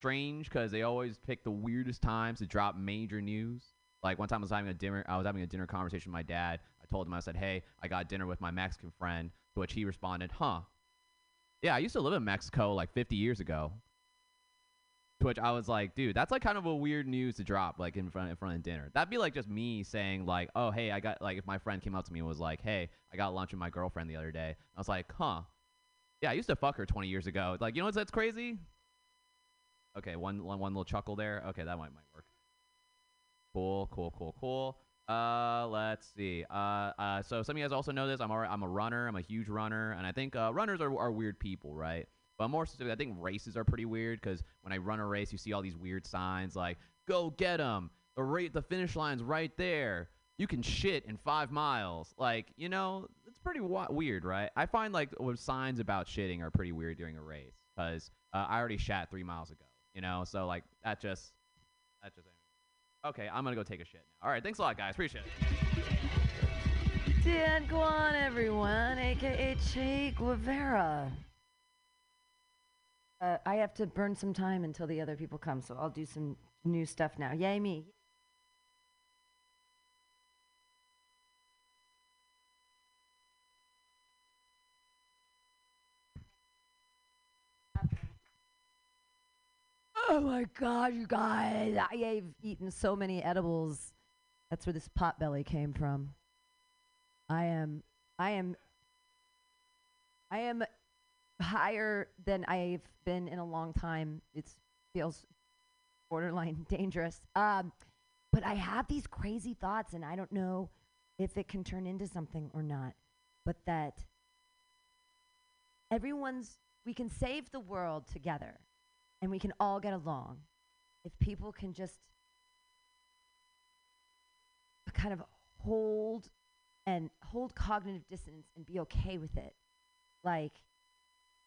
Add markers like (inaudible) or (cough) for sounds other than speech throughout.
strange because they always pick the weirdest times to drop major news. Like one time I was having a dinner, I was having a dinner conversation with my dad. I told him I said, "Hey, I got dinner with my Mexican friend," to which he responded, "Huh? Yeah, I used to live in Mexico like 50 years ago." To which I was like, "Dude, that's like kind of a weird news to drop like in front in front of dinner. That'd be like just me saying like, "Oh, hey, I got like if my friend came up to me and was like, "Hey, I got lunch with my girlfriend the other day." I was like, "Huh? Yeah, I used to fuck her 20 years ago." Like, you know what's that's crazy? Okay, one, one, one little chuckle there. Okay, that might might work. Cool, cool, cool, cool. Uh, let's see. Uh, uh, so some of you guys also know this. I'm alright. I'm a runner. I'm a huge runner, and I think uh, runners are, are weird people, right? But more specifically, I think races are pretty weird because when I run a race, you see all these weird signs like "Go get 'em," the rate, the finish line's right there. You can shit in five miles. Like, you know, it's pretty wa- weird, right? I find like signs about shitting are pretty weird during a race because uh, I already shat three miles ago. You know, so like that just that just. Okay, I'm gonna go take a shit now. All right, thanks a lot, guys. Appreciate it. Dan Guan, everyone, aka Che Guevara. Uh, I have to burn some time until the other people come, so I'll do some new stuff now. Yay me! Oh my god, you guys! I have eaten so many edibles. That's where this pot belly came from. I am, I am, I am higher than I've been in a long time. It feels borderline (laughs) dangerous. Um, but I have these crazy thoughts, and I don't know if it can turn into something or not. But that everyone's, we can save the world together, and we can all get along if people can just kind of hold and hold cognitive dissonance and be okay with it. Like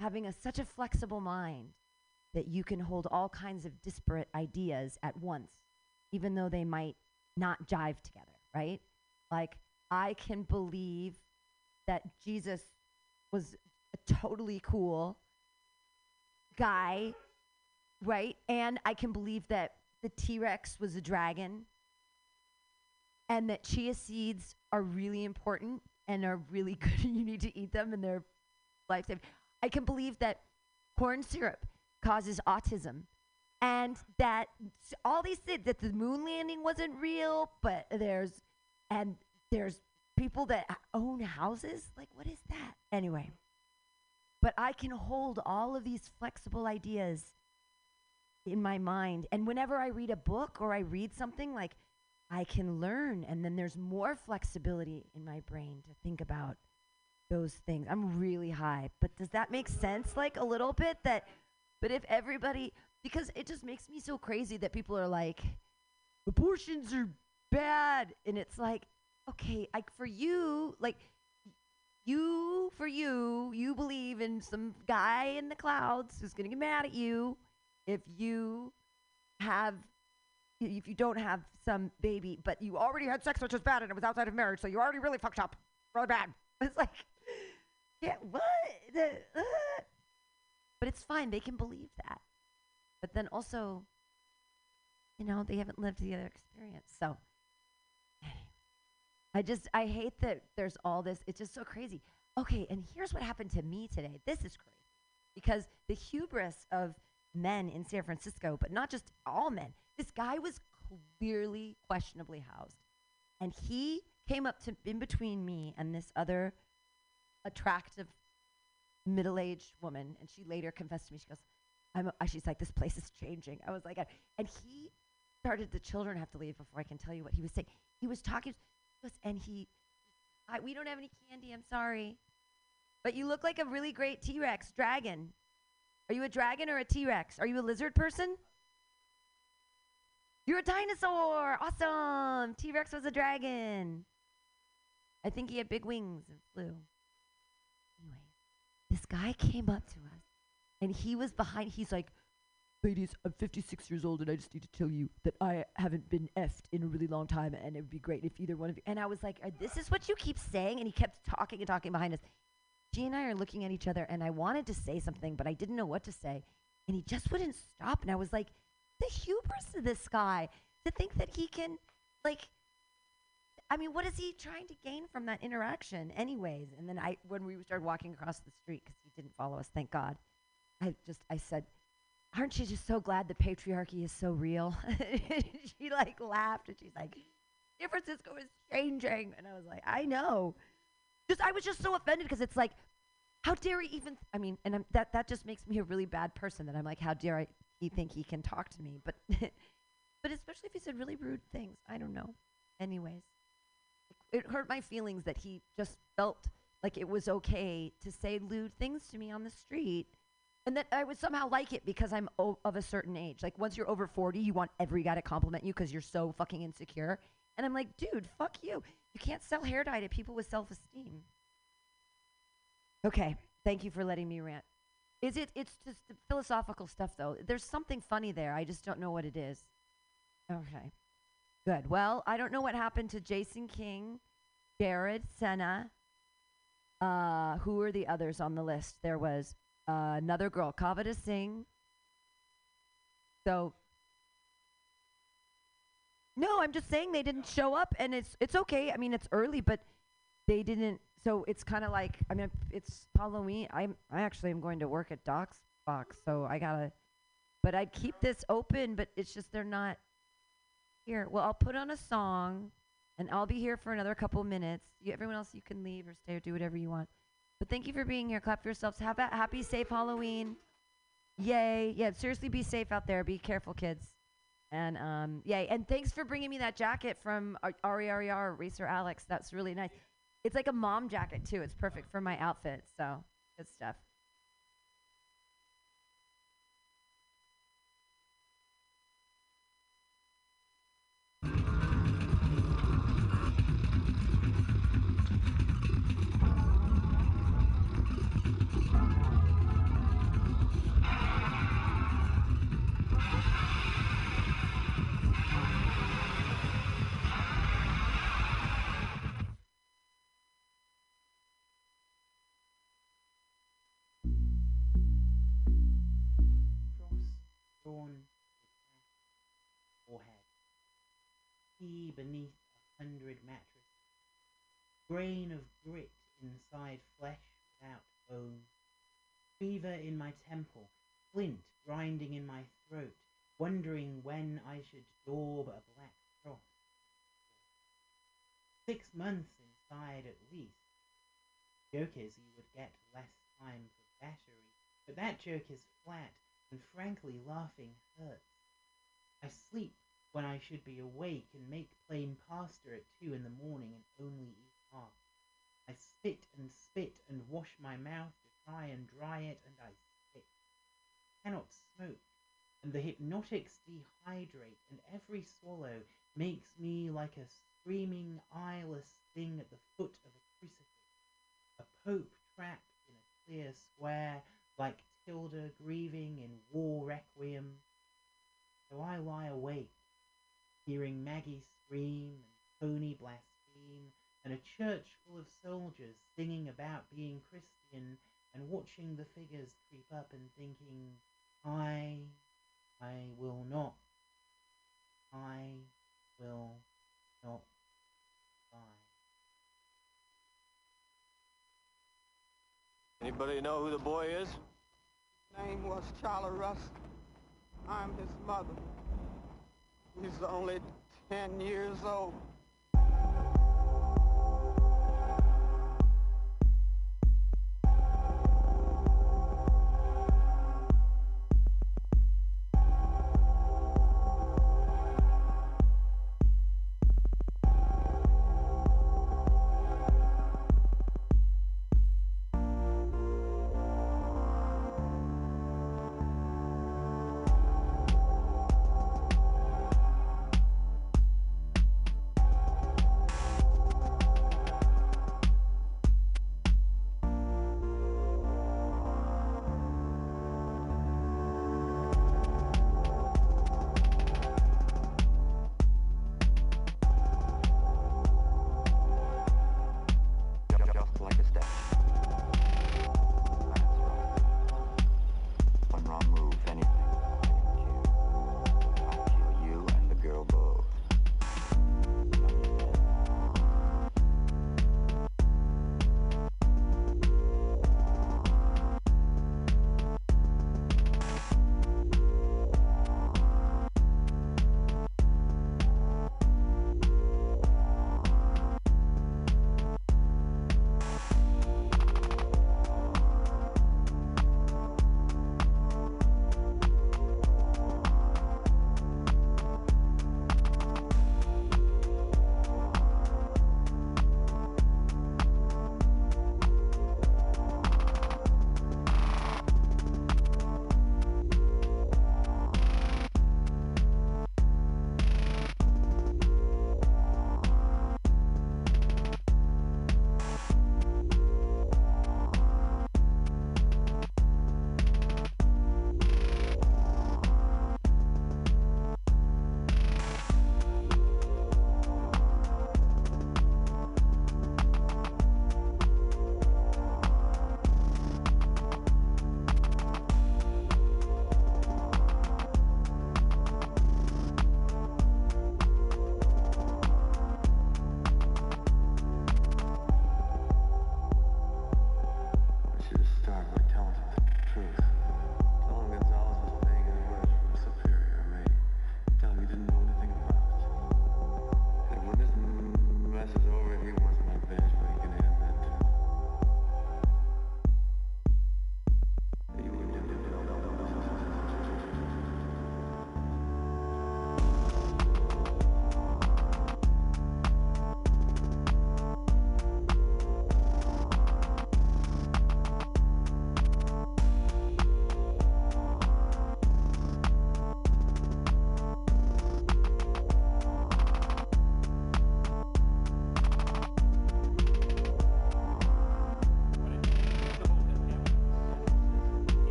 having a, such a flexible mind that you can hold all kinds of disparate ideas at once, even though they might not jive together, right? Like, I can believe that Jesus was a totally cool guy, right? And I can believe that the T Rex was a dragon and that chia seeds are really important and are really (laughs) good and you need to eat them and they're life saving. I can believe that corn syrup causes autism and that all these things that the moon landing wasn't real, but there's and there's people that own houses. Like what is that? Anyway. But I can hold all of these flexible ideas in my mind. And whenever I read a book or I read something like I can learn. And then there's more flexibility in my brain to think about those things. I'm really high, but does that make sense like a little bit that but if everybody because it just makes me so crazy that people are like abortions are bad. And it's like okay, like for you, like you for you, you believe in some guy in the clouds who's to get mad at you if you have if you don't have some baby, but you already had sex, which is bad, and it was outside of marriage, so you're already really fucked up, really bad. (laughs) It's like, yeah, what? Uh. But it's fine; they can believe that. But then also, you know, they haven't lived the other experience. So, I just I hate that there's all this. It's just so crazy. Okay, and here's what happened to me today. This is crazy because the hubris of men in San Francisco, but not just all men. This guy was clearly questionably housed. And he came up to in between me and this other attractive middle-aged woman and she later confessed to me she goes i'm a, she's like this place is changing i was like uh, and he started the children have to leave before i can tell you what he was saying he was talking to us and he I, we don't have any candy i'm sorry but you look like a really great t-rex dragon are you a dragon or a T-Rex? Are you a lizard person? You're a dinosaur. Awesome. T-Rex was a dragon. I think he had big wings and flew. Anyway, this guy came up to us and he was behind he's like, "Ladies, I'm 56 years old and I just need to tell you that I haven't been effed in a really long time and it would be great if either one of you." And I was like, "Uh, "This is what you keep saying?" And he kept talking and talking behind us. G and I are looking at each other, and I wanted to say something, but I didn't know what to say. and he just wouldn't stop. And I was like, the hubris of this guy to think that he can, like, I mean, what is he trying to gain from that interaction, anyways? And then I, when we started walking across the street, because he didn't follow us, thank God, I just, I said, aren't you just so glad the patriarchy is so real? (laughs) she like laughed and she's like, San Francisco is changing. And I was like, I know. Just, I was just so offended because it's like, how dare he even, I mean, and I'm, that, that just makes me a really bad person that I'm like, how dare I, he think he can talk to me? But, (laughs) but especially if he said really rude things. I don't know. Anyways it hurt my feelings that he just felt like it was okay to say lewd things to me on the street and that I would somehow like it because I'm o- of a certain age. Like once you're over 40, you want every guy to compliment you because you're so fucking insecure. And I'm like, dude, fuck you. You can't sell hair dye to people with self-esteem. Okay, thank you for letting me rant. Is it? It's just philosophical stuff, though. There's something funny there. I just don't know what it is. Okay. Good. Well, I don't know what happened to Jason King, Jared Senna. Uh, who were the others on the list? There was uh, another girl, Kavita Singh. So, no, I'm just saying they didn't show up, and it's it's okay. I mean, it's early, but they didn't. So it's kind of like I mean, it's Halloween. I'm I actually am going to work at Doc's Box, so I gotta. But I'd keep this open, but it's just they're not here. Well, I'll put on a song, and I'll be here for another couple minutes. You, everyone else, you can leave or stay or do whatever you want. But thank you for being here. Clap for yourselves. Have a happy, safe Halloween. Yay! Yeah, seriously, be safe out there. Be careful, kids. And um, yay! And thanks for bringing me that jacket from RERER Racer Alex. That's really nice. It's like a mom jacket too. It's perfect for my outfit. So good stuff. Drawn forehead. He beneath a hundred mattresses. Grain of grit inside flesh without bone. Fever in my temple, flint grinding in my throat, wondering when I should daub a black cross. Six months inside at least. Joke is you would get less time for battery, but that joke is flat and frankly laughing hurts. I sleep when I should be awake and make plain pasta at two in the morning and only eat half. I spit and spit and wash my mouth to try and dry it and I spit. Cannot smoke, and the hypnotics dehydrate, and every swallow makes me like a screaming eyeless thing at the foot of a crucifix, a pope trapped in a clear square like Tilda grieving in war requiem. So I lie awake, hearing Maggie scream and Tony blaspheme, and a church full of soldiers singing about being Christian and watching the figures creep up and thinking, I, I will not, I will not die. Anybody know who the boy is? Name was Charlie Russ. I'm his mother. He's only 10 years old.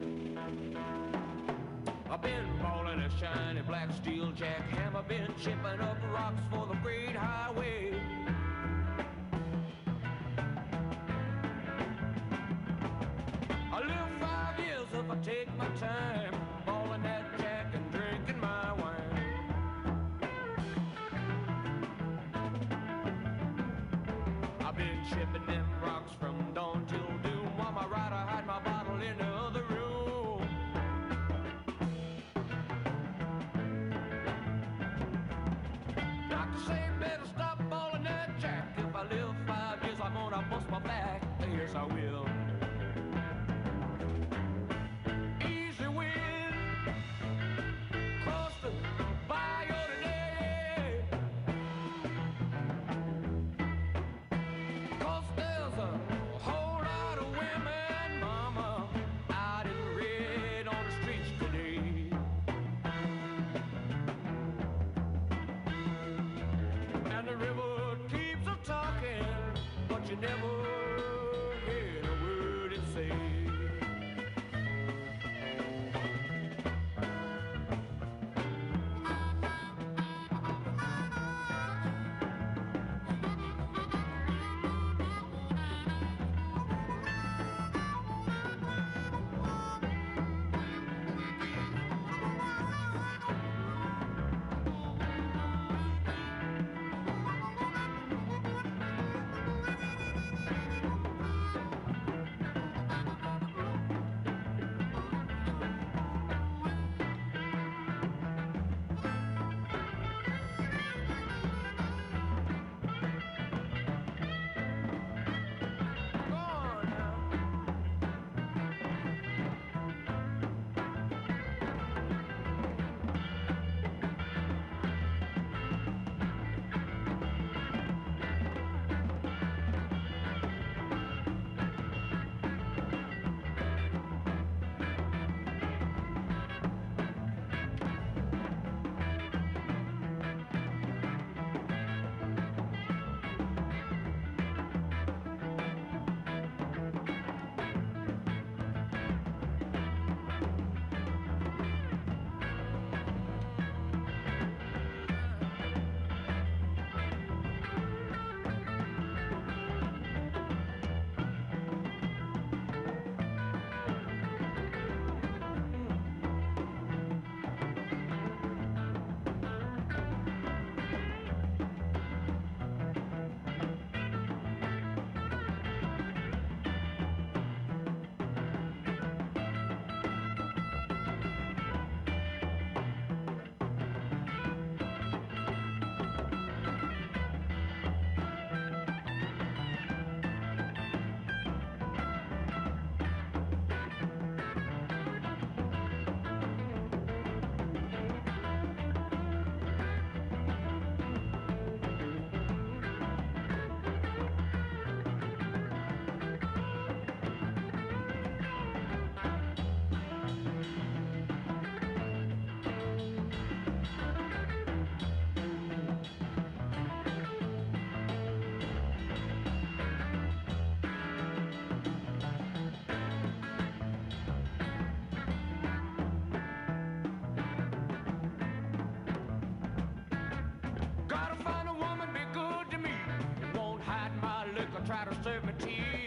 I've been balling a shiny black steel jackhammer, been chipping up rocks for the great highway. serve tea.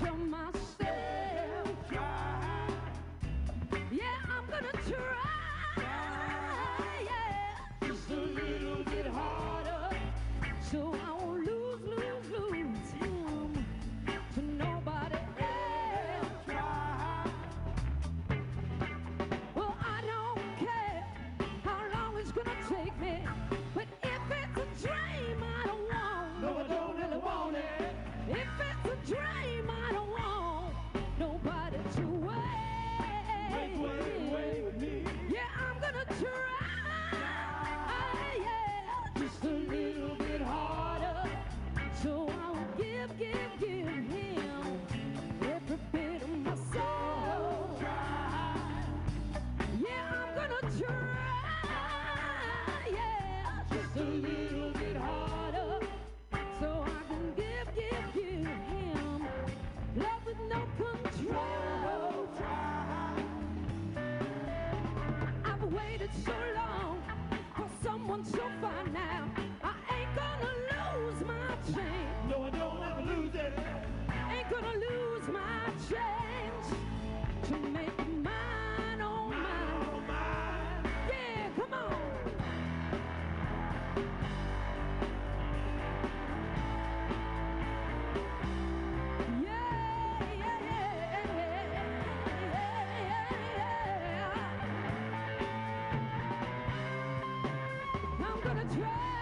Tell Try! train.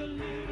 believe.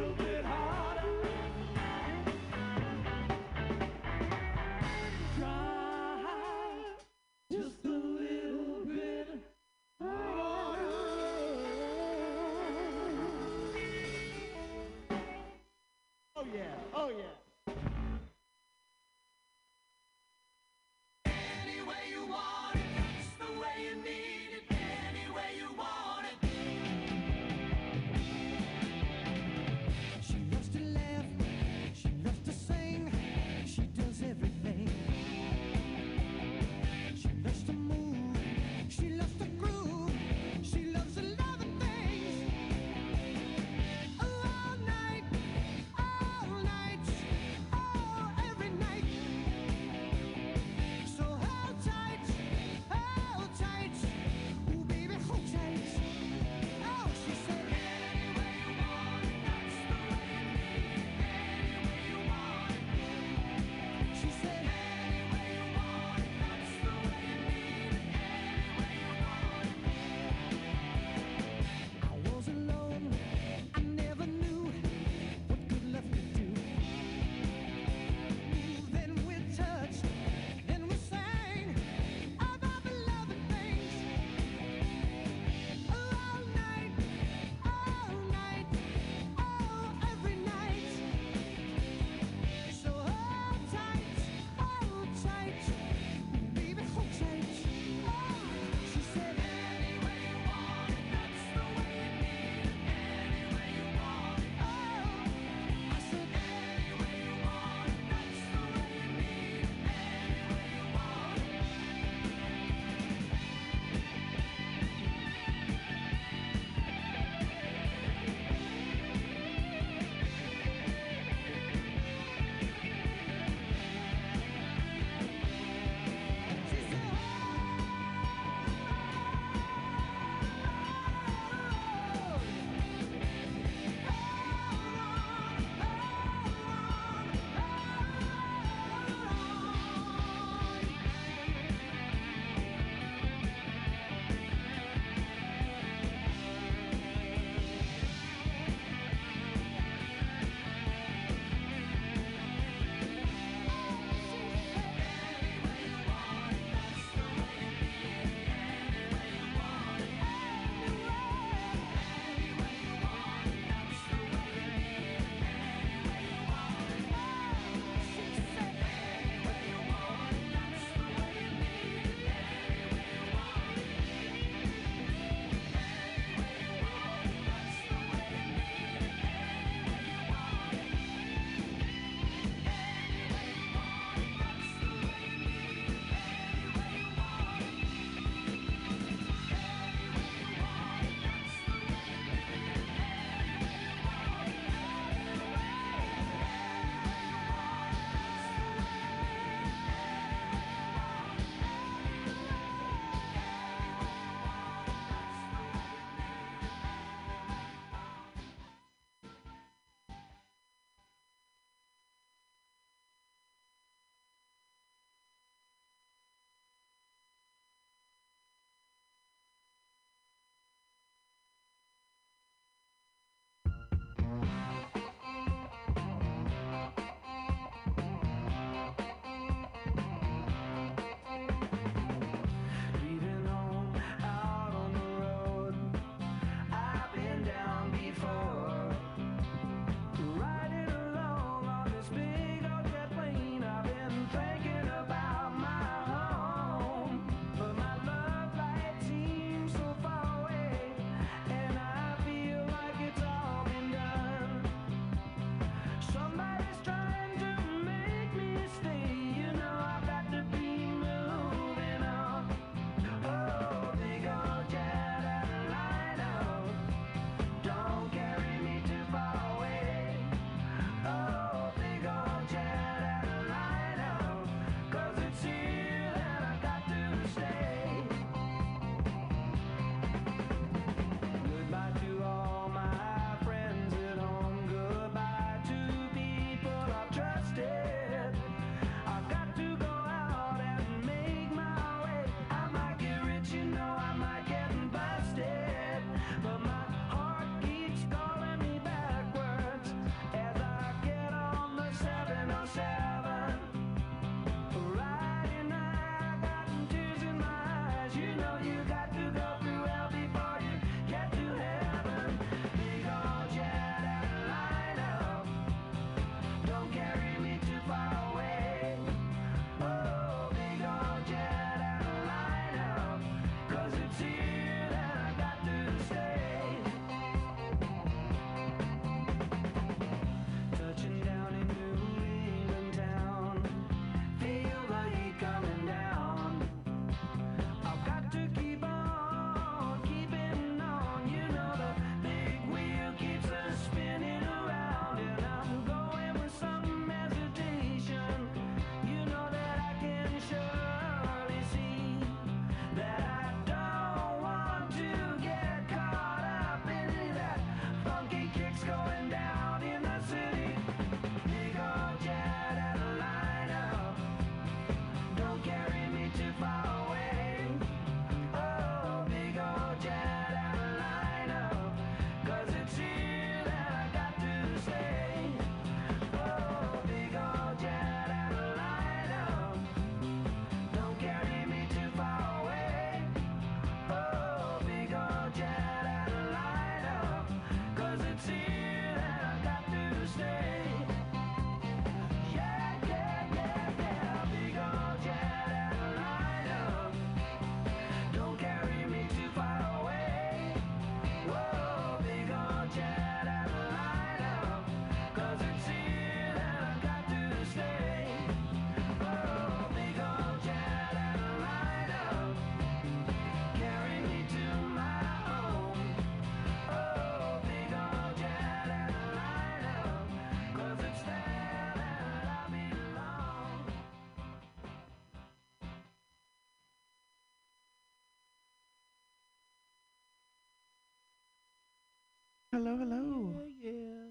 Hello, hello. Yeah, yeah.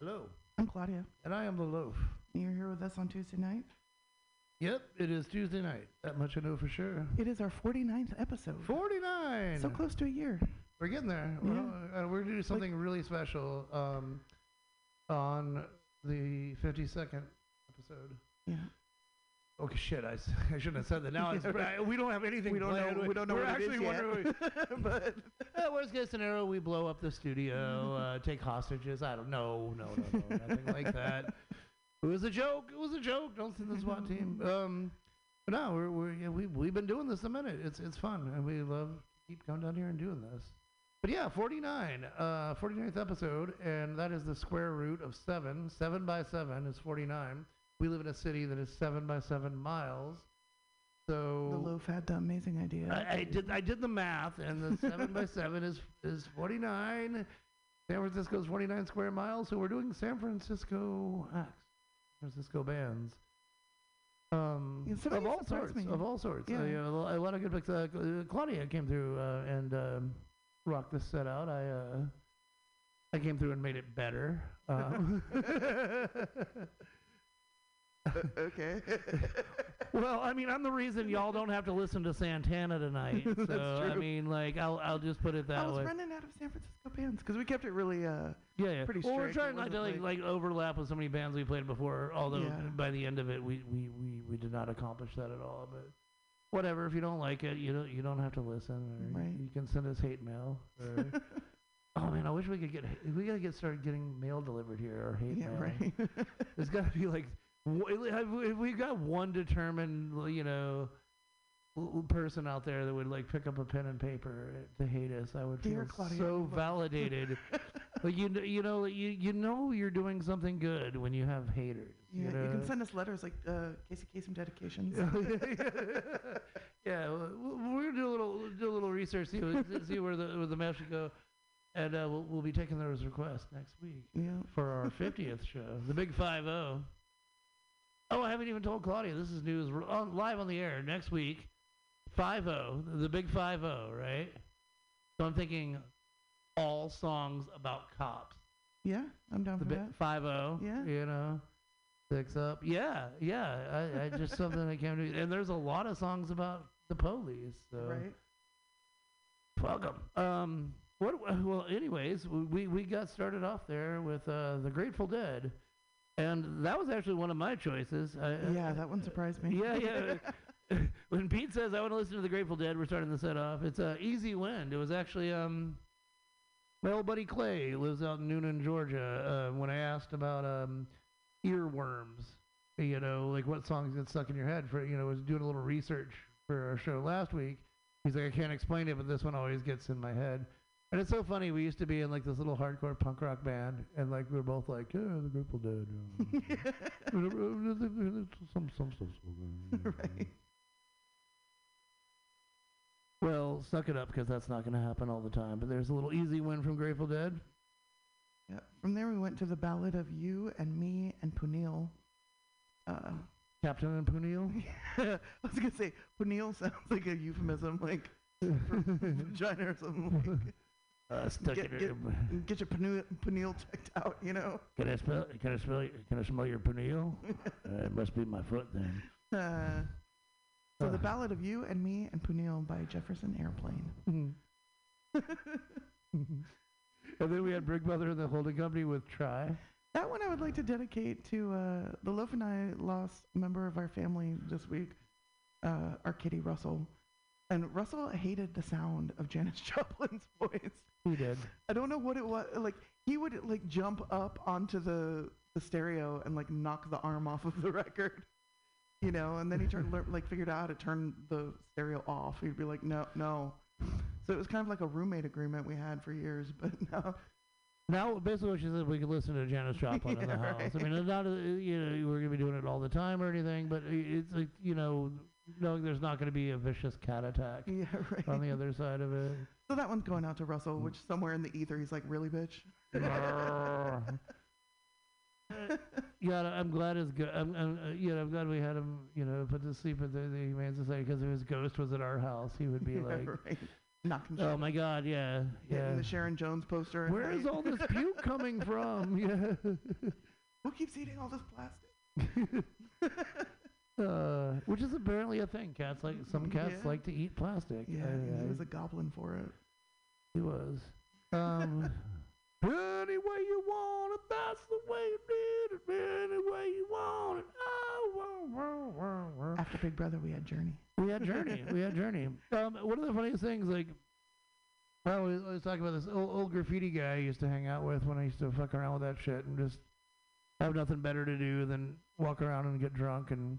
Hello. I'm Claudia. And I am the loaf. You're here with us on Tuesday night. Yep, it is Tuesday night. That much I know for sure. It is our 49th episode. 49! So close to a year. We're getting there. Yeah. Well, uh, we're going to do something really special um, on the 52nd episode. Yeah. Okay, shit. I, s- (laughs) I shouldn't have said that. Now it's, (laughs) I, we don't have anything We don't know- we don't know We're what it is actually yet. wondering. (laughs) but Uh, worst case scenario, we blow up the studio, uh, (laughs) take hostages. I don't know. No, no, no. nothing like that. It was a joke. It was a joke. Don't send the SWAT (laughs) team. Um, but no, we're, we're yeah, we we've been doing this a minute. It's it's fun, and we love to keep coming down here and doing this. But yeah, 49, uh, 49th episode, and that is the square root of seven. Seven by seven is 49. We live in a city that is seven by seven miles. So the loaf had the amazing idea. I, I did I did the math, and the seven by (laughs) seven is is forty nine. San Francisco's forty nine square miles, so we're doing San Francisco acts, San Francisco bands. Um, of all sorts, me. of all sorts. Yeah. Uh, you know, a lo- a lot of good picks. Uh, uh, Claudia came through uh, and um, rocked this set out. I uh, I came through and made it better. (laughs) Um, (laughs) (laughs) okay. (laughs) well, I mean, I'm the reason y'all don't have to listen to Santana tonight. (laughs) So I mean, like, I'll I'll just put it that way. I was way. running out of San Francisco bands because we kept it really. Uh, Yeah, yeah. pretty well, we're trying not to like, like overlap with so many bands we played before. Although Yeah. by the end of it, we, we, we, we did not accomplish that at all. But whatever. If you don't like it, you don't you don't have to listen. Or Right. You can send us hate mail. Oh man, I wish we could get we gotta get started getting mail delivered here or hate yeah, mail. right. There's got to be like, have we- got one determined, you know, person out there that would like pick up a pen and paper to hate us, I would Dear feel Claudia, so validated. (laughs) like you, kn- you know, you you know you're doing something good when you have haters. yeah, you, know? you can send us letters like uh, Casey Kasem dedications. (laughs) yeah, (laughs) well, we're gonna do a little do a little research, see see where the where the mail should go, and uh, we'll we'll be taking those requests next week yeah. for our 50th show, the Big Five O. Oh, I haven't even told Claudia. This is news r- on, live on the air next week. Five O, the Big Five O, right? So I'm thinking all songs about cops. Yeah, I'm down The for that. Five O. Yeah. You know, six up. Yeah, yeah. I, I just (laughs) something I can't do. And there's a lot of songs about the police. So Right. Fuck 'em. Um, what? Well, anyways, we we got started off there with uh, the Grateful Dead, and that was actually one of my choices. I, I- Yeah, that one surprised me. yeah, yeah. (laughs) (laughs) when Pete says I want to listen to the Grateful Dead, we're starting the set off. It's a uh, Easy Wind. It was actually um, my old buddy Clay lives out in Newnan, Georgia. Uh, when I asked about um, earworms, you know, like what songs get stuck in your head for, you know, was doing a little research for our show last week. He's like, I can't explain it, but this one always gets in my head. And it's so funny. We used to be in like this little hardcore punk rock band, and like we were both like, yeah, the Grateful Dead. uh, (laughs) some some stuff's (laughs) okay. right. Well, suck it up because that's not going to happen all the time. But there's a little Easy Wind from Grateful Dead. Yeah. From there, we went to the Ballad of You and Me and Pooneil. Uh, Captain and Pooneil. (laughs) I was gonna say Pooneil sounds like a euphemism, like vagina or something. Like, Uh, stuck get, it get, in- get your Pooneil, Pooneil checked out, you know. Can I smell? Can I smell? Can I smell your Pooneil? (laughs) uh, it must be my foot then. Uh, so the. Ballad of You and Me and Pooneil by Jefferson Airplane. (laughs) and then we had Big Brother and the holding company with Try. That one I would like to dedicate to uh, the Loaf and I lost a member of our family this week, uh, our kitty Russell. And Russell hated the sound of Janis (laughs) Joplin's voice. He did. I don't know what it was. Like he would like jump up onto the the stereo and like knock the arm off of the (laughs) record, you know. And then he turned lear- like figured out how to turn the stereo off. He'd be like, no, no. So it was kind of like a roommate agreement we had for years, (laughs) but now Now, basically, what she said, we could listen to Janis Joplin in the house. right. I mean, it's not, uh, you know, we're going to be doing it all the time or anything, but it's like, you know, knowing there's not going to be a vicious cat attack yeah, (laughs) right. on the other side of it. So that one's going out to Russell, which somewhere in the ether he's like, really, bitch. (laughs) yeah, I'm glad it's good. I'm, I'm, uh, know, I'm glad we had him, you know, put to sleep at the, the Humane Society because if his ghost was at our house, he would be (laughs) Yeah, like, right. knocking shit. Oh my God, yeah, Hitting yeah. the Sharon Jones poster. Where is all this puke coming from? Yeah. Who keeps eating all this plastic? Uh, which is apparently a thing. Cats like some cats Yeah. like to eat plastic. Yeah, I- he was a goblin for it. He was. Um, (laughs) any way you want it, that's the way you did it. Any way you want it. Oh, whoa, whoa, whoa. After Big Brother, we had Journey. We had Journey. (laughs) we had Journey. Um, one of the funniest things, like, I always, always talk about this old, old graffiti guy I used to hang out with when I used to fuck around with that shit and just have nothing better to do than walk around and get drunk and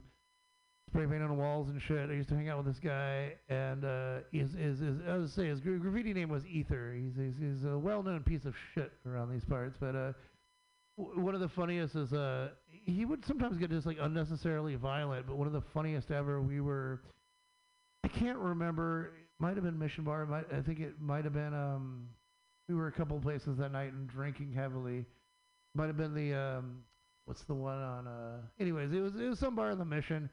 spray paint on walls and shit. I used to hang out with this guy, and uh, his, his, his, I say his gra- graffiti name was Ether. He's, he's, he's a well-known piece of shit around these parts, but uh, w- one of the funniest is uh, he would sometimes get just like unnecessarily violent. But one of the funniest ever, we were, I can't remember. It might have been Mission Bar. Might, I think it might have been. Um, we were a couple places that night and drinking heavily. Might have been the um, what's the one on? Uh, anyways, it was it was some bar in the Mission,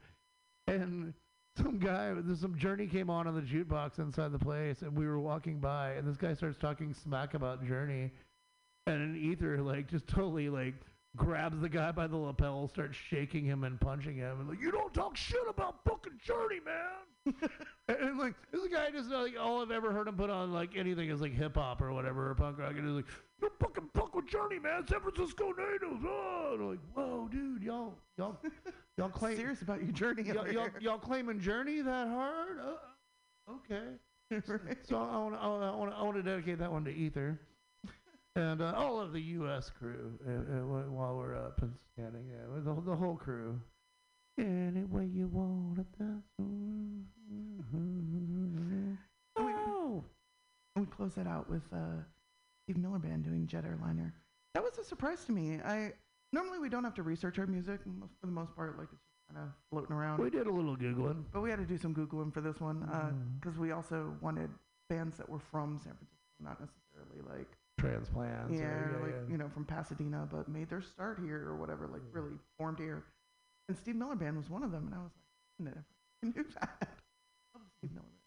and some guy, there's some Journey came on on the jukebox inside the place, and we were walking by, and this guy starts talking smack about Journey, and an Ether like just totally like grabs the guy by the lapel, starts shaking him and punching him, and like you don't talk shit about fucking Journey, man. (laughs) and, and, like this guy just like all I've ever heard him put on like anything is like hip hop or whatever or punk rock, and he's like you fucking fuck with Journey, man, San Francisco natives. Oh, and I'm like whoa, dude, y'all y'all y'all claim Serious about your journey y'all, y'all, y'all claiming Journey that hard? Uh, okay. Right. (laughs) So I want to I want to I want to dedicate that one to Ether. And uh, all of the U.S. crew uh, uh, while we're up and standing, yeah, with the, the whole crew. Any way you want it, that's. Oh, And we close that out with uh, Steve Miller Band doing Jet Airliner. That was a surprise to me. I normally we don't have to research our music for the most part, like it's just kind of floating around. we did a little googling. But we had to do some googling for this one uh, mm. because we also wanted bands that were from San Francisco, not necessarily like Transplants. or- yeah, like yeah. you know from Pasadena, but made their start here or whatever, like mm. really formed here. And Steve Miller Band was one of them, and I was like, I never (laughs) knew that. Steve Miller Band.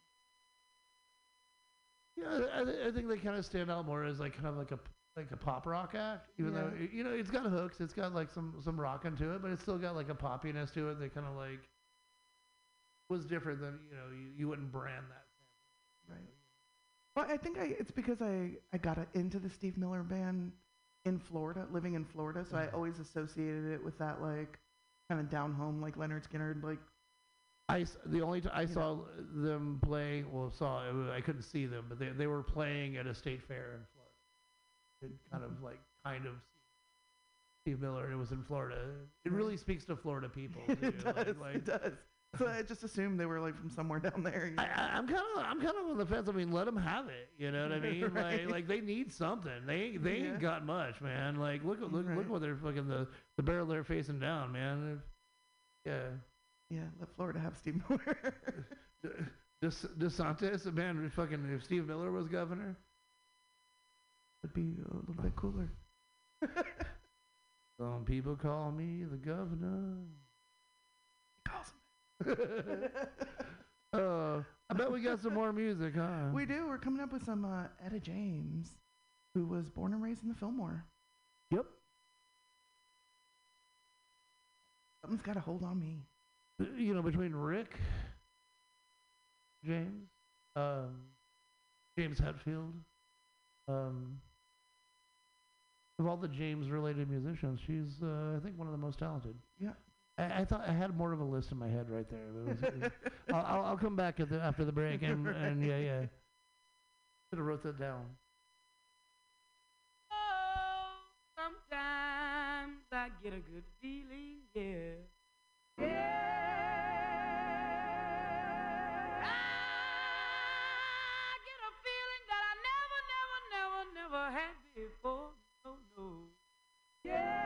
Yeah, I, th- I think they kind of stand out more as like kind of like a p- like a pop rock act, even though Yeah. it, you know it's got hooks, it's got like some some rocking to it, but it's still got like a poppiness to it that kind of like was different than you know you, you wouldn't brand that. Right. Well, I think I it's because I I got into the Steve Miller Band in Florida, living in Florida, so I mm-hmm. always associated it with that like kind of down home, like Lynyrd Skynyrd, like I s- the only t- I saw them play well saw I couldn't see them, but they they were playing at a state fair in Florida. It kind of like kind of Steve Miller. and It was in Florida. It really speaks to Florida people. (laughs) it does, like- like- it does. So I just assumed they were like from somewhere down there. you know? I, I'm kind of, I'm kind of on the fence. I mean, let them have it. You know what I mean? (laughs) Right. Like, like they need something. They, ain't they Yeah. ain't got much, man. Like, look, look, Right. look what they're fucking the, the barrel they're facing down, man. Yeah. yeah, let Florida have Steve Miller. (laughs) Des, DeSantis, man, fucking if Steve Miller was governor, Would be a little bit cooler. (laughs) some people call me the governor. He calls him. (laughs) uh, I bet we got some more music, huh? (laughs) We do. We're coming up with some uh, Etta James, who was born and raised in the Fillmore. Yep. Something's got a hold on me. Uh, you know, between Rick James, um, James Hetfield, um, of all the James-related musicians, she's uh, I think one of the most talented. Yeah. I, I thought I had more of a list in my head right there. But it was, it was- (laughs) I'll, I'll, I'll come back at the, after the break and, and yeah, yeah. Should have wrote that down. Oh, sometimes I get a good feeling, yeah. yeah. I get a feeling that I never, never, never, never had before. And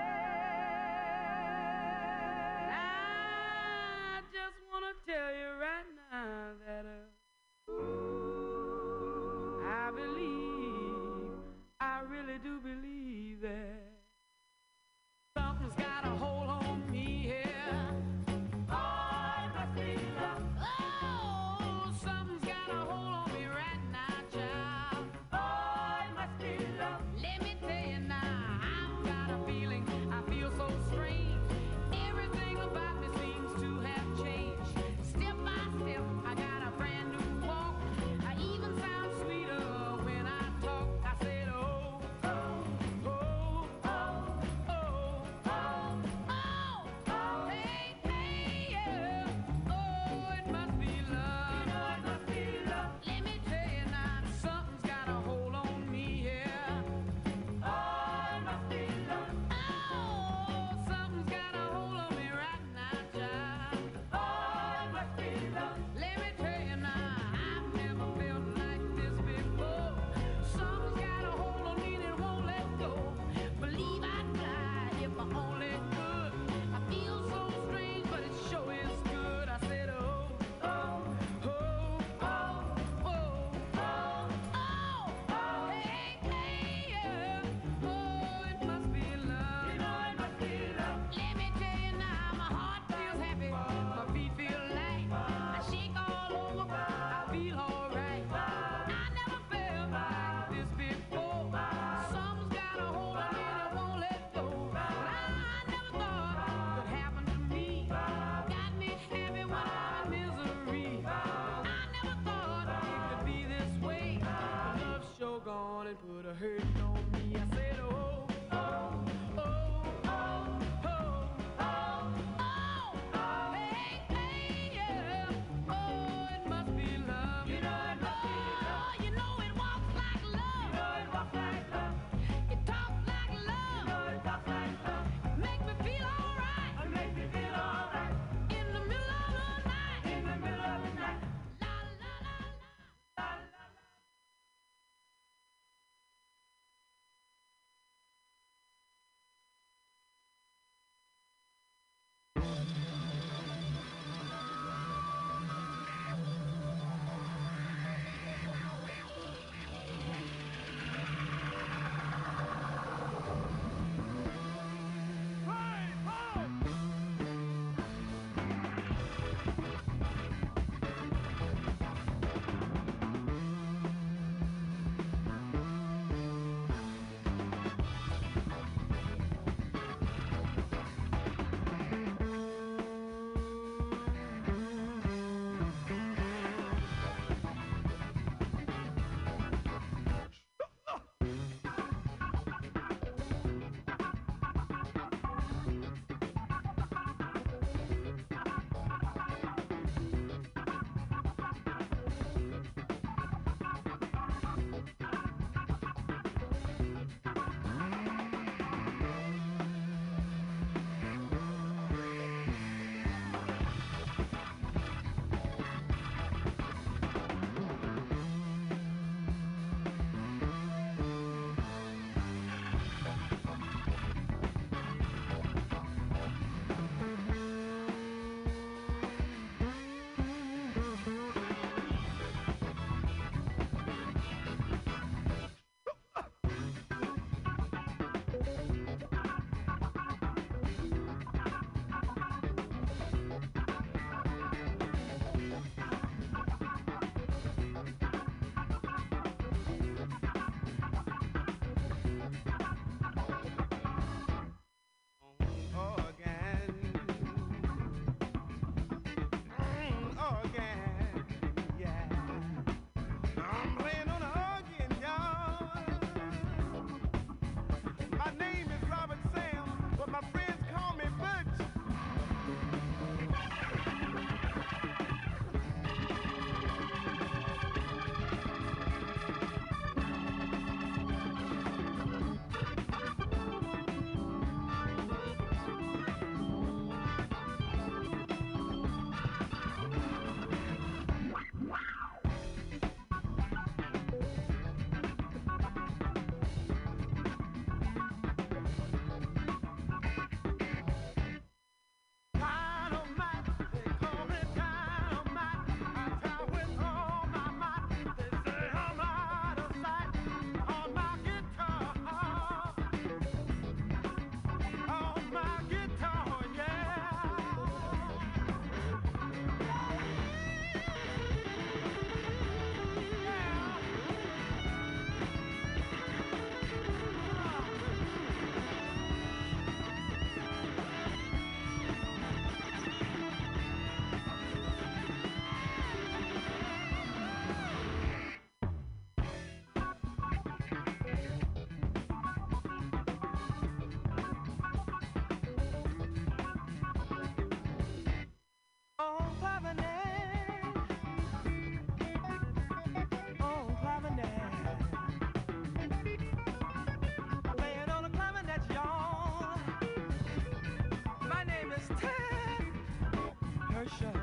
hurt so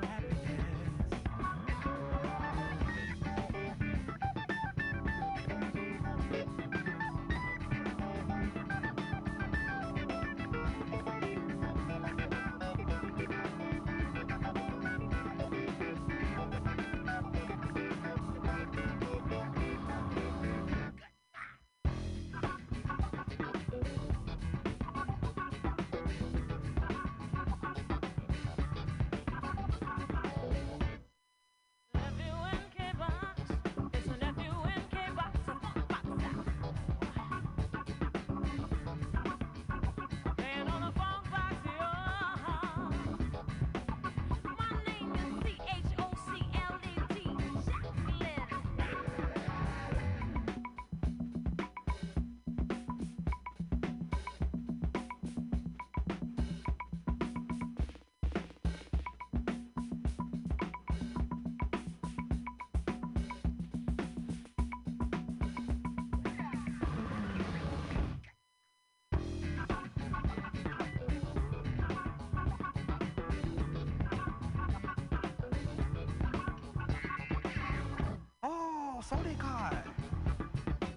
Sodekai.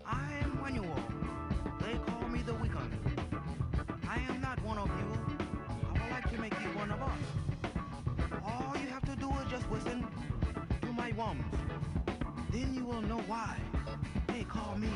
I'm Manuel. They call me the Wigan. I am not one of you. I would like to make you one of us. All you have to do is just listen to my whims. Then you will know why they call me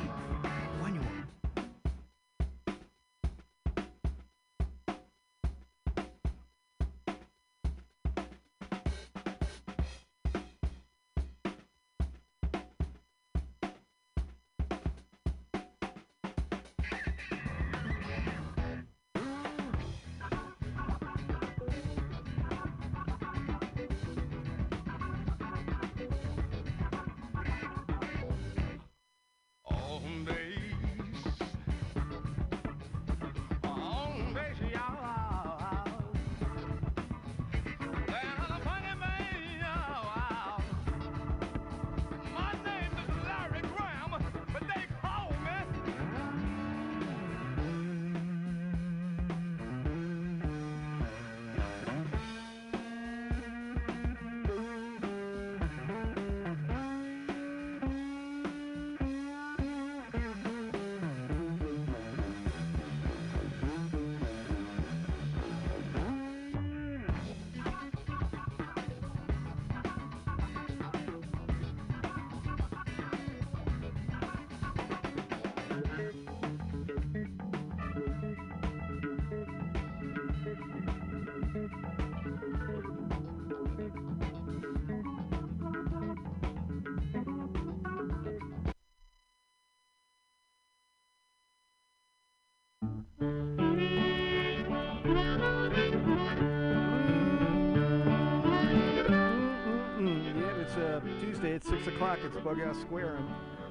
Tuesday at 6 o'clock. It's Bughouse Square.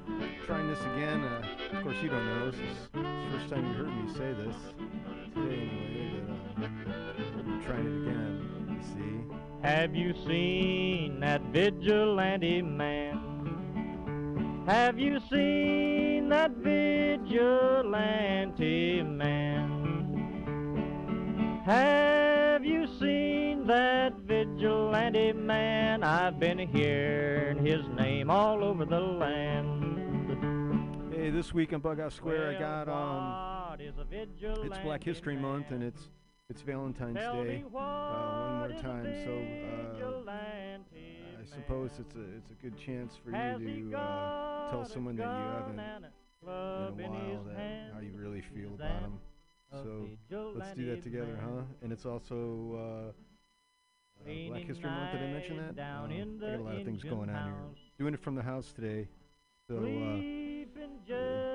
I'm trying this again. Uh, of course, you don't know. This is the first time you heard me say this. Today, anyway. But, uh, I'm trying it again. You see? Have you seen that vigilante man? Have you seen this week in on Bughouse Square, I got um, What is a it's Black History Month and it's it's Valentine's Day. Uh, one more what is a time, so uh, I suppose it's a it's a good chance for you to uh, tell someone that you haven't in a while that how you really feel about them. So let's do that together, huh? And it's also uh, uh, Black History Month. Did I mention that? down in I got a lot of things going on here. Doing it from the house today, so uh,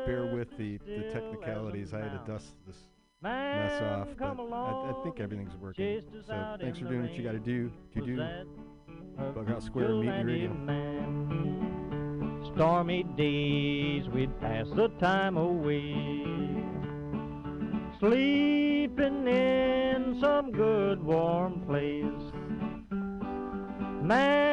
bear with the, the still as a technicalities. I had to dust this mess off, but I, I think everything's working. So thanks for doing what you got to do to do. Bughouse Square Mutiny Radio. Stormy days, we'd pass the time away. Sleeping in some good warm place. Man,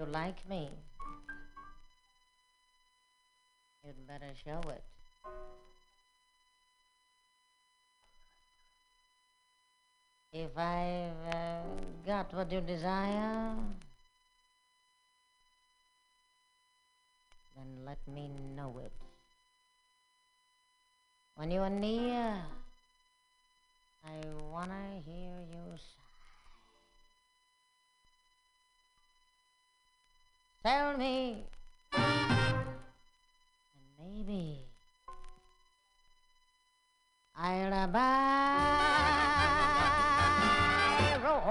You like me, you'd better show it. If I've uh, got what you desire, then let me know it. When you are near, I wanna hear you sigh. Tell me, and maybe I'll buy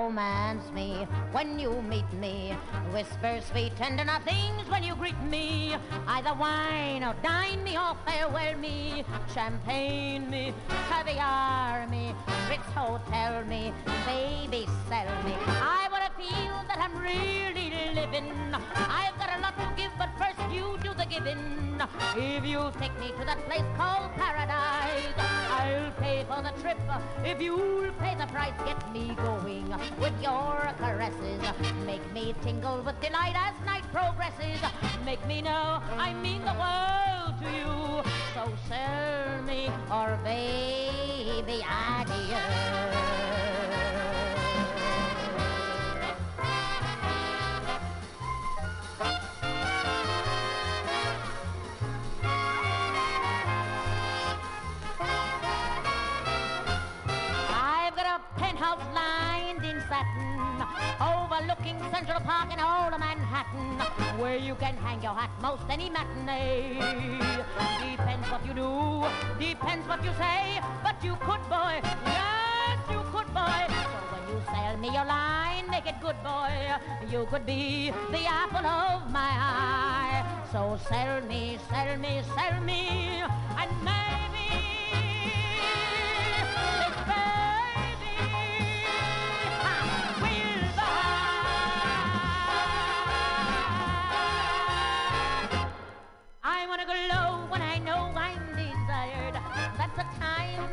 romance me when you meet me. Whisper sweet tender things when you greet me. Either wine or dine me or farewell me. Champagne me, caviar me, Ritz Hotel me, baby sell me. I wanna feel that I'm really living. I've got a lot to give, but first you do the giving. If you take me to that place called paradise, I'll pay for the trip. If you'll pay the price, get me going with your caresses. Make me tingle with delight as night progresses. Make me know I mean the world to you. So sell me or baby adieu. Overlooking Central Park in all of Manhattan, where you can hang your hat most any matinee. Depends what you do, depends what you say, but you could, boy, yes, you could, boy. So when you sell me your line, make it good, boy. You could be the apple of my eye. So sell me, sell me, sell me, and maybe.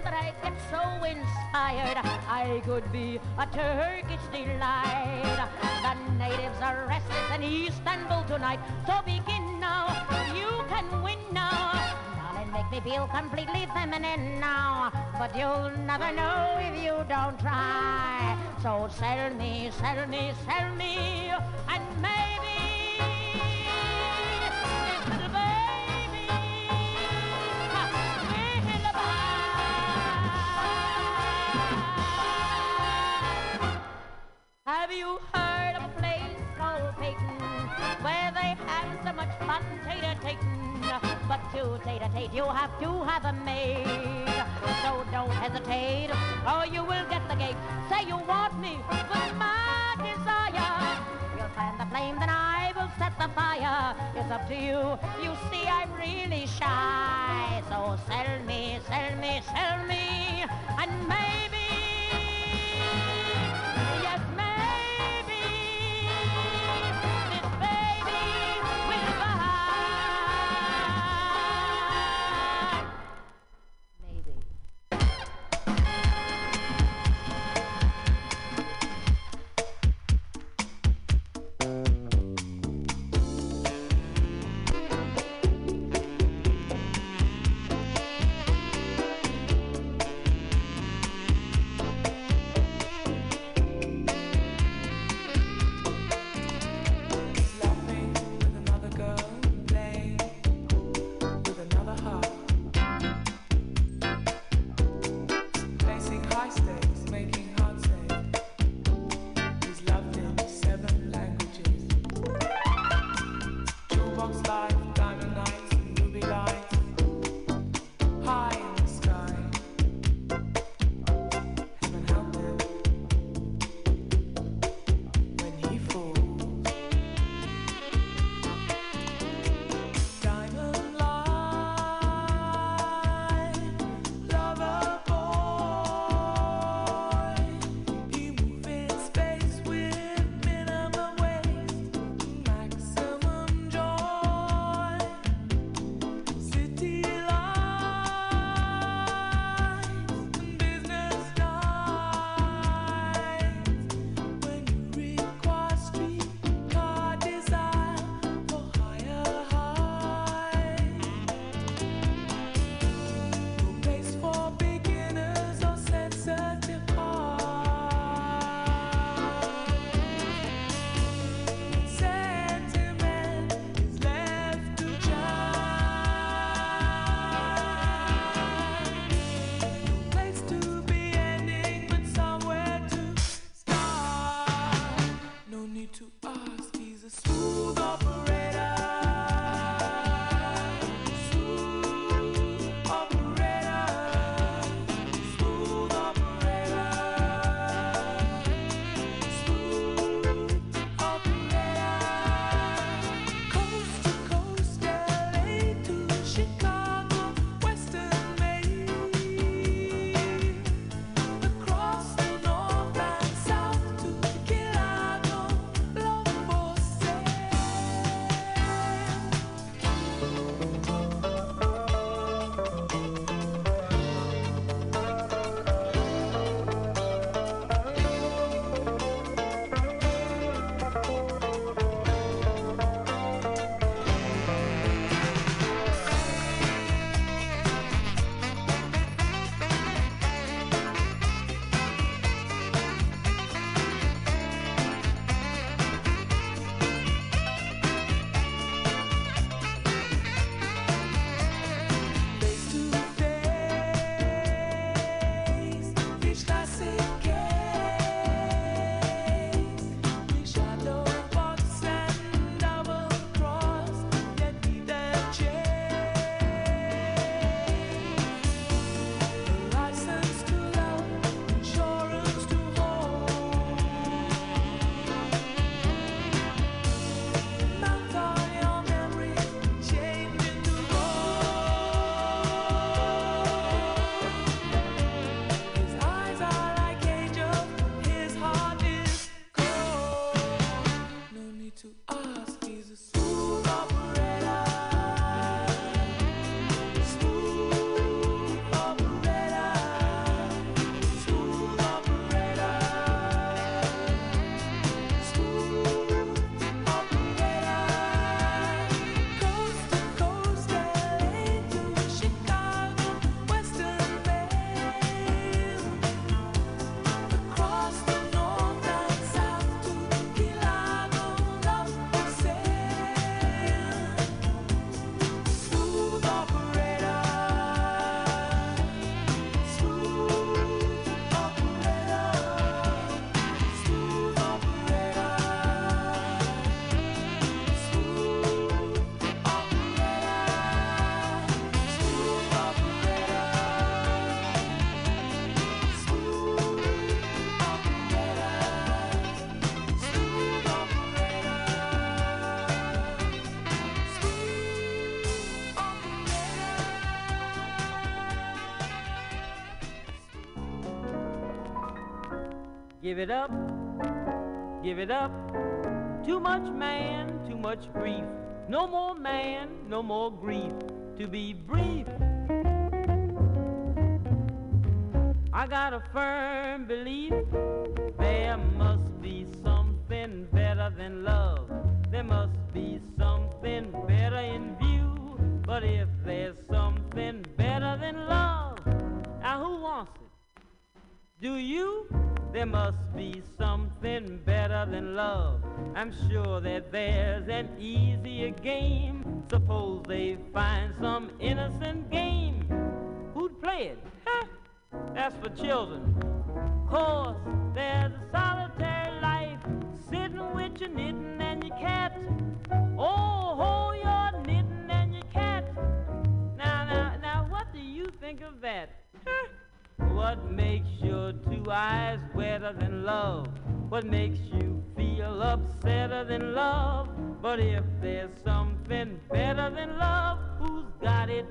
That I get so inspired. I could be a Turkish delight. The natives are restless in Istanbul tonight. So begin now, you can win now. Darling, make me feel completely feminine now. But you'll never know if you don't try. So sell me, sell me, sell me, and maybe you heard of a place called Peyton where they have so much fun tater-tating? But to tater-tate you have to have a maid. So don't hesitate or you will get the gate. Say you want me with my desire. You'll fan the flame, then I will set the fire. It's up to you. You see, I'm really shy. So sell me, sell me, sell me, and maybe, Give it up, give it up. Too much man, too much grief. No more man, no more grief. To be brief, I got a firm belief there must be something better than love. There must be something better in view. But if there's Do you? There must be something better than love. I'm sure that there's an easier game. Suppose they find some innocent game. Who'd play it? Huh? That's for children. Course, there's a solitary life sitting with your knitting What makes your two eyes wetter than love? What makes you feel upsetter than love? But if there's something better than love, who's got it?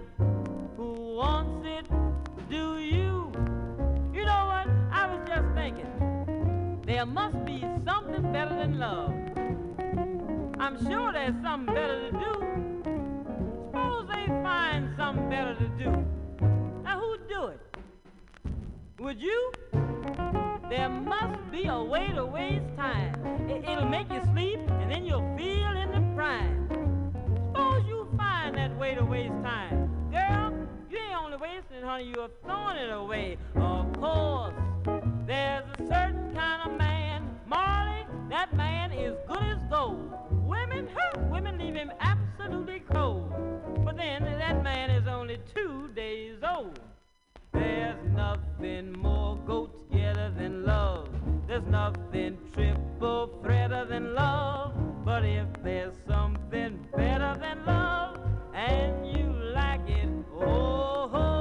Who wants it? Do you? You know what? I was just thinking. There must be something better than love. I'm sure there's something better to do. Suppose they find something better to do. Now who'd do it? Would you? There must be a way to waste time. It, will make you sleep, and then you'll feel in the prime. Suppose you find that way to waste time. Girl, you ain't only wasting it, honey, you're throwing it away. Of course, there's a certain kind of man, Marley, that man is good as gold. Women, huh, women leave him absolutely cold. But then that man is only two days old. There's nothing more go together than love. There's nothing triple threader than love. But if there's something better than love, and you like it, oh, oh.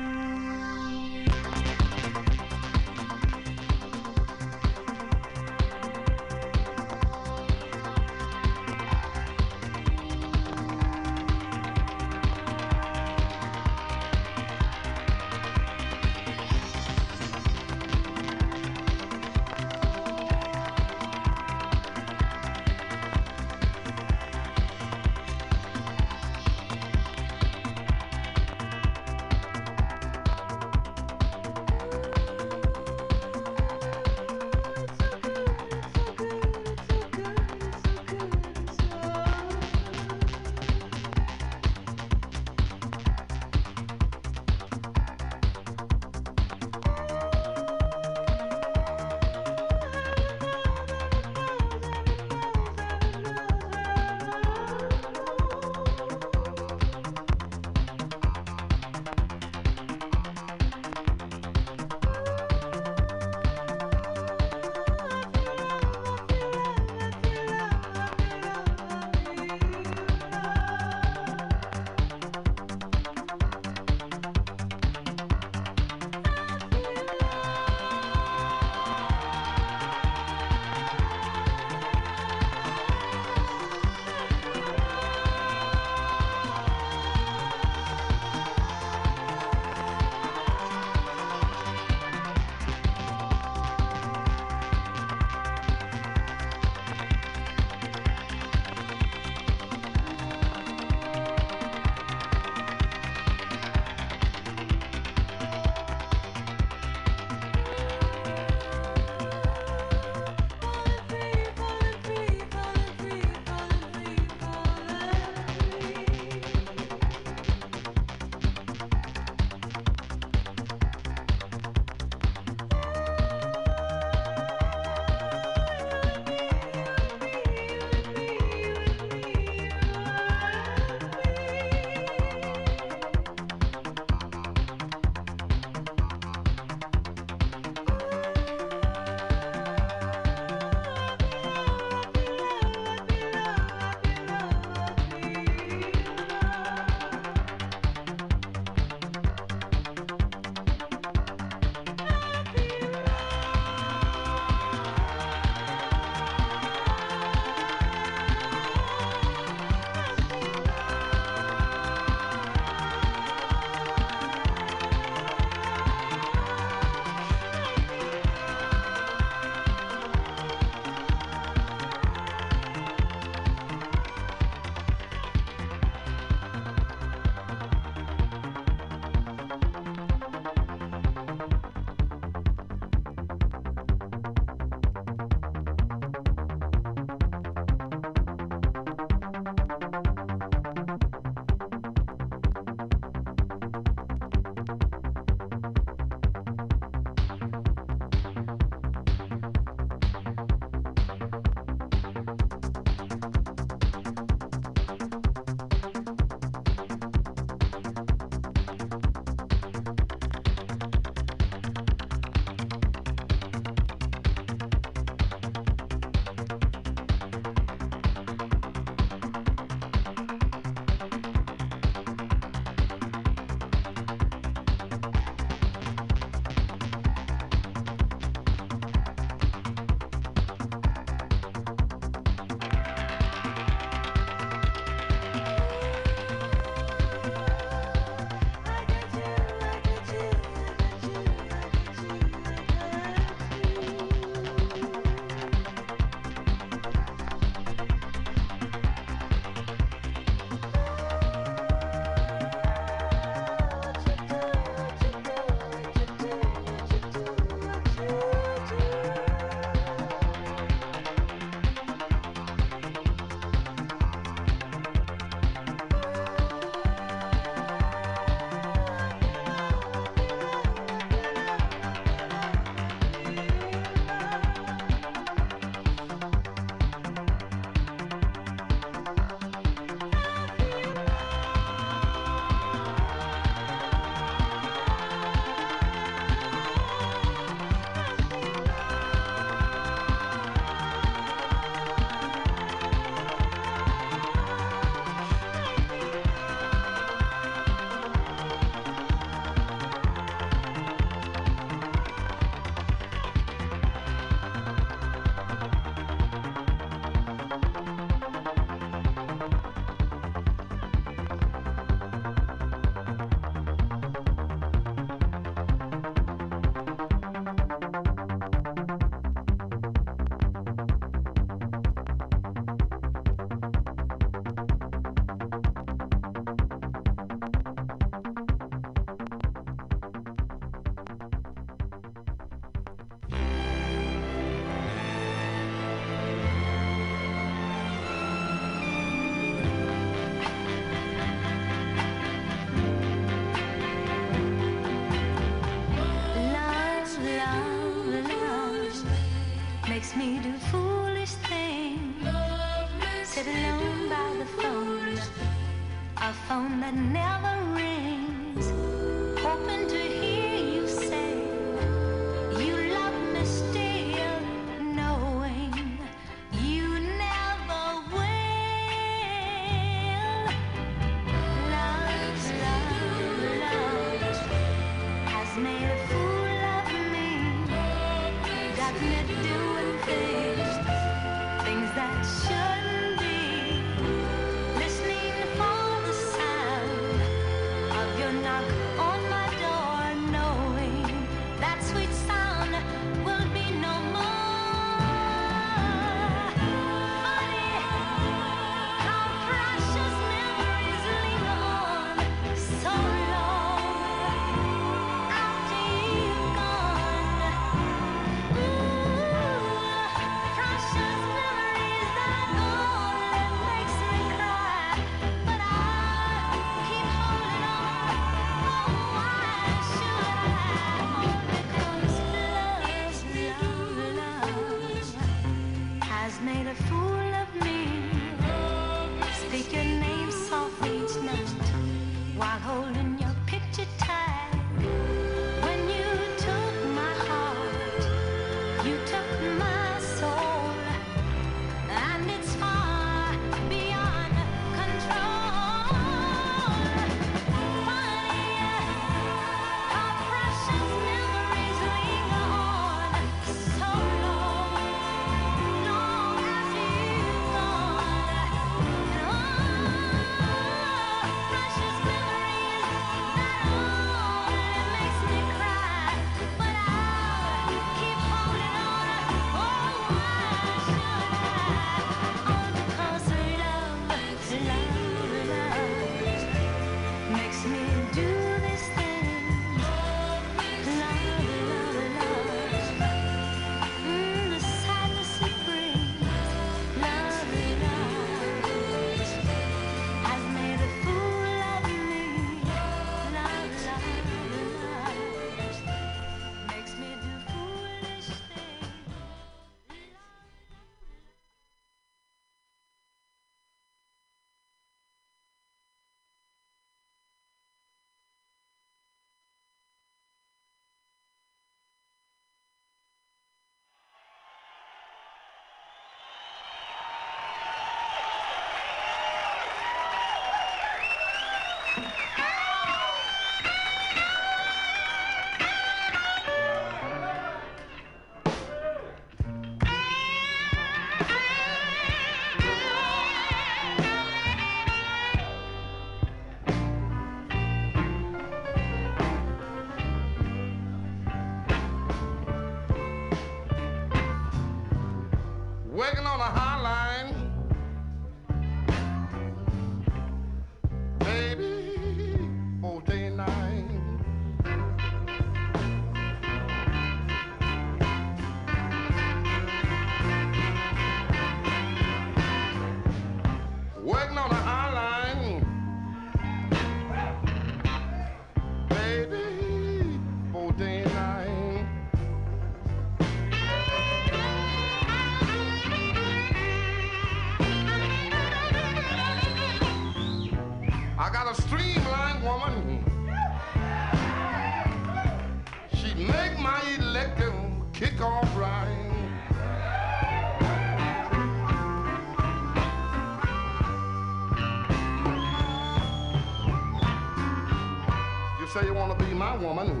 My woman.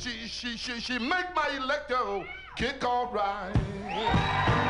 She, she, she, she make my electro kick all right.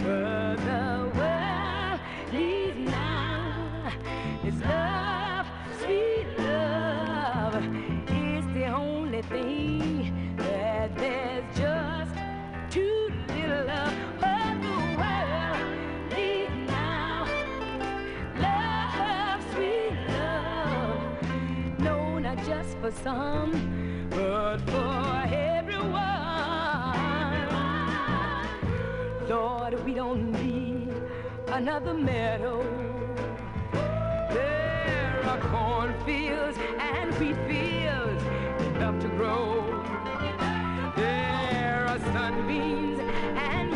for the world needs now is love, sweet love. It's the only thing that there's just too little of. The world needs now, love, sweet love. No, not just for some, but for another meadow. There are cornfields and wheat fields enough to grow. There are sunbeams and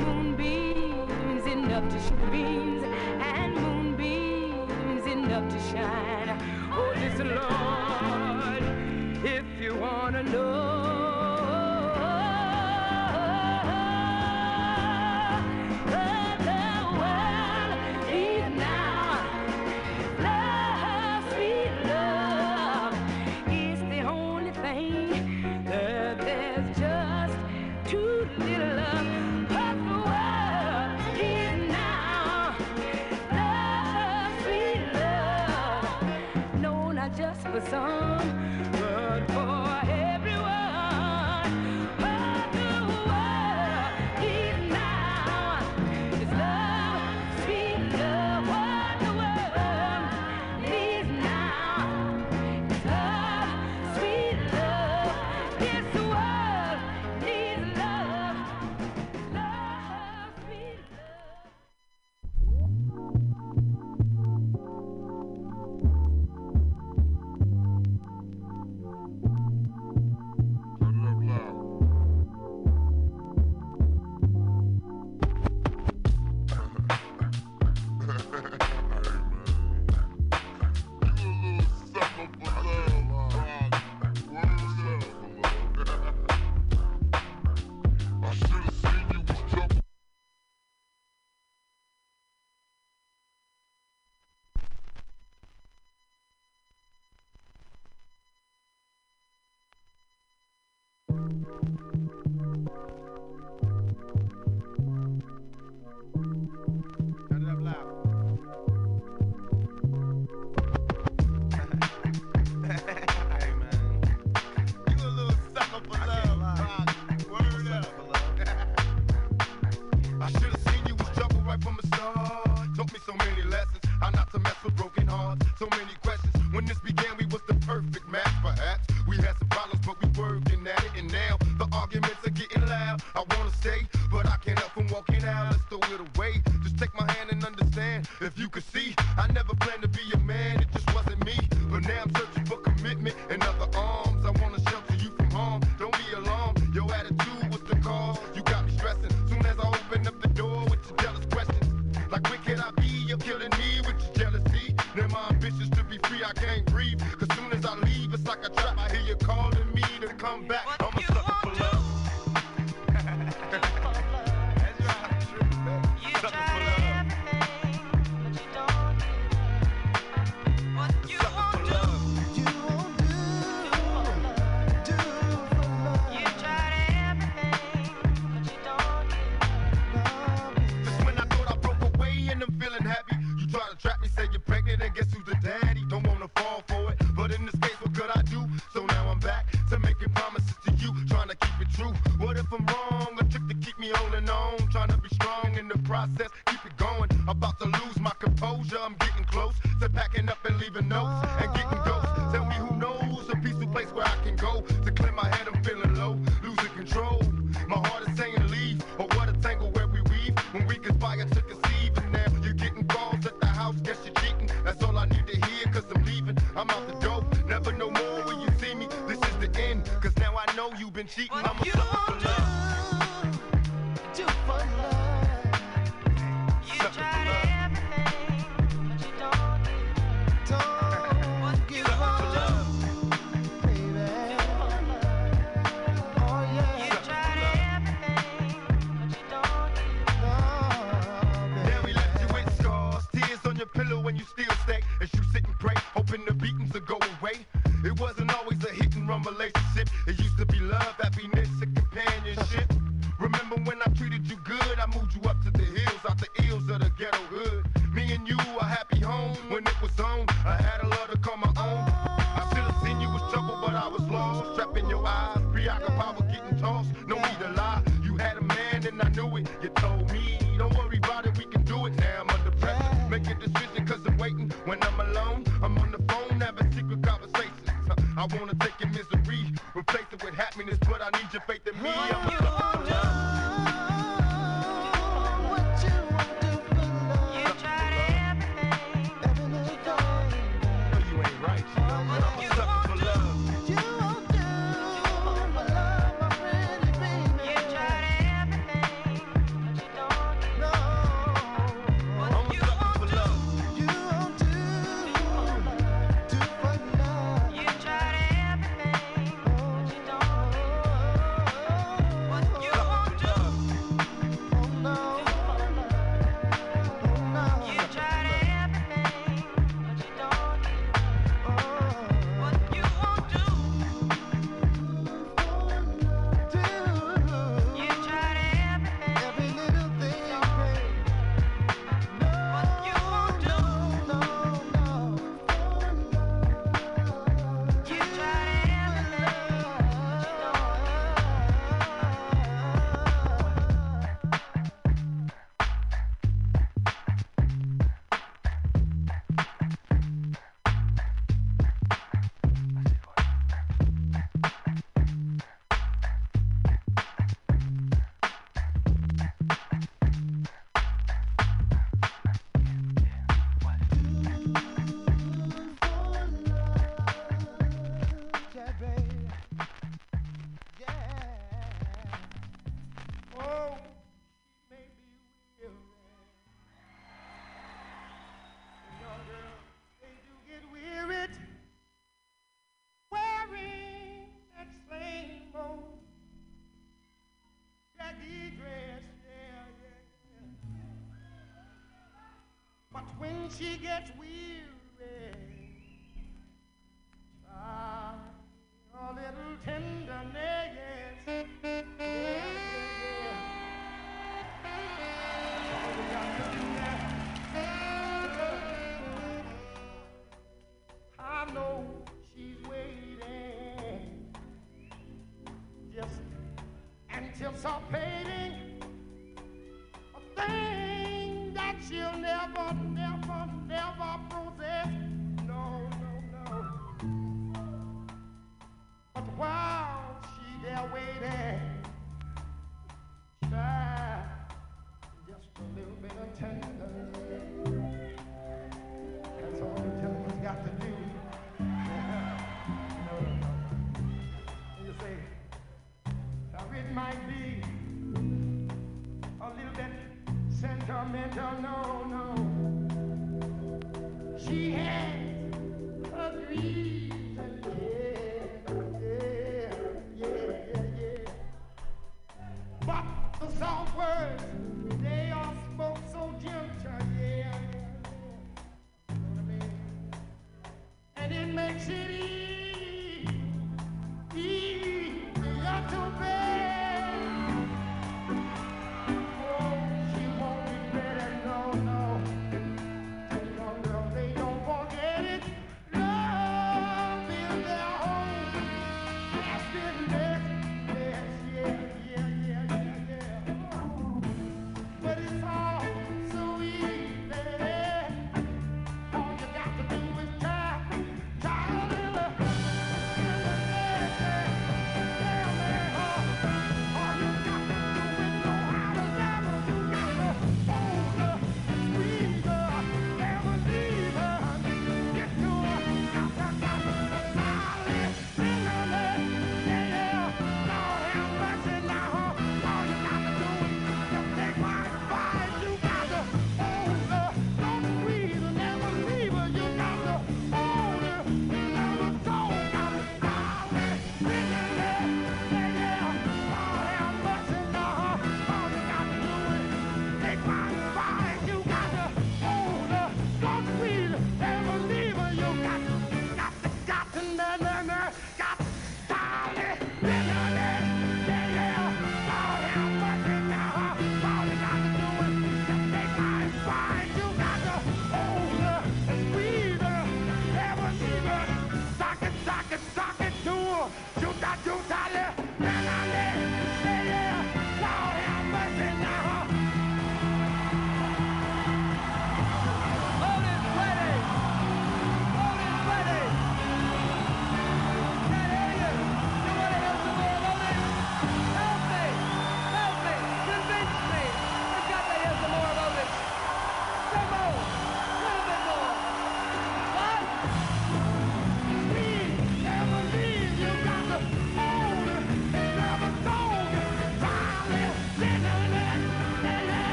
When she gets weary,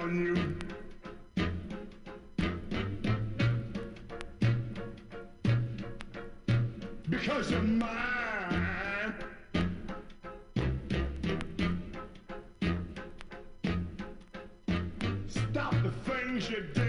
on you. Because of mine. Stop the things you do.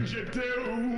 Things you do.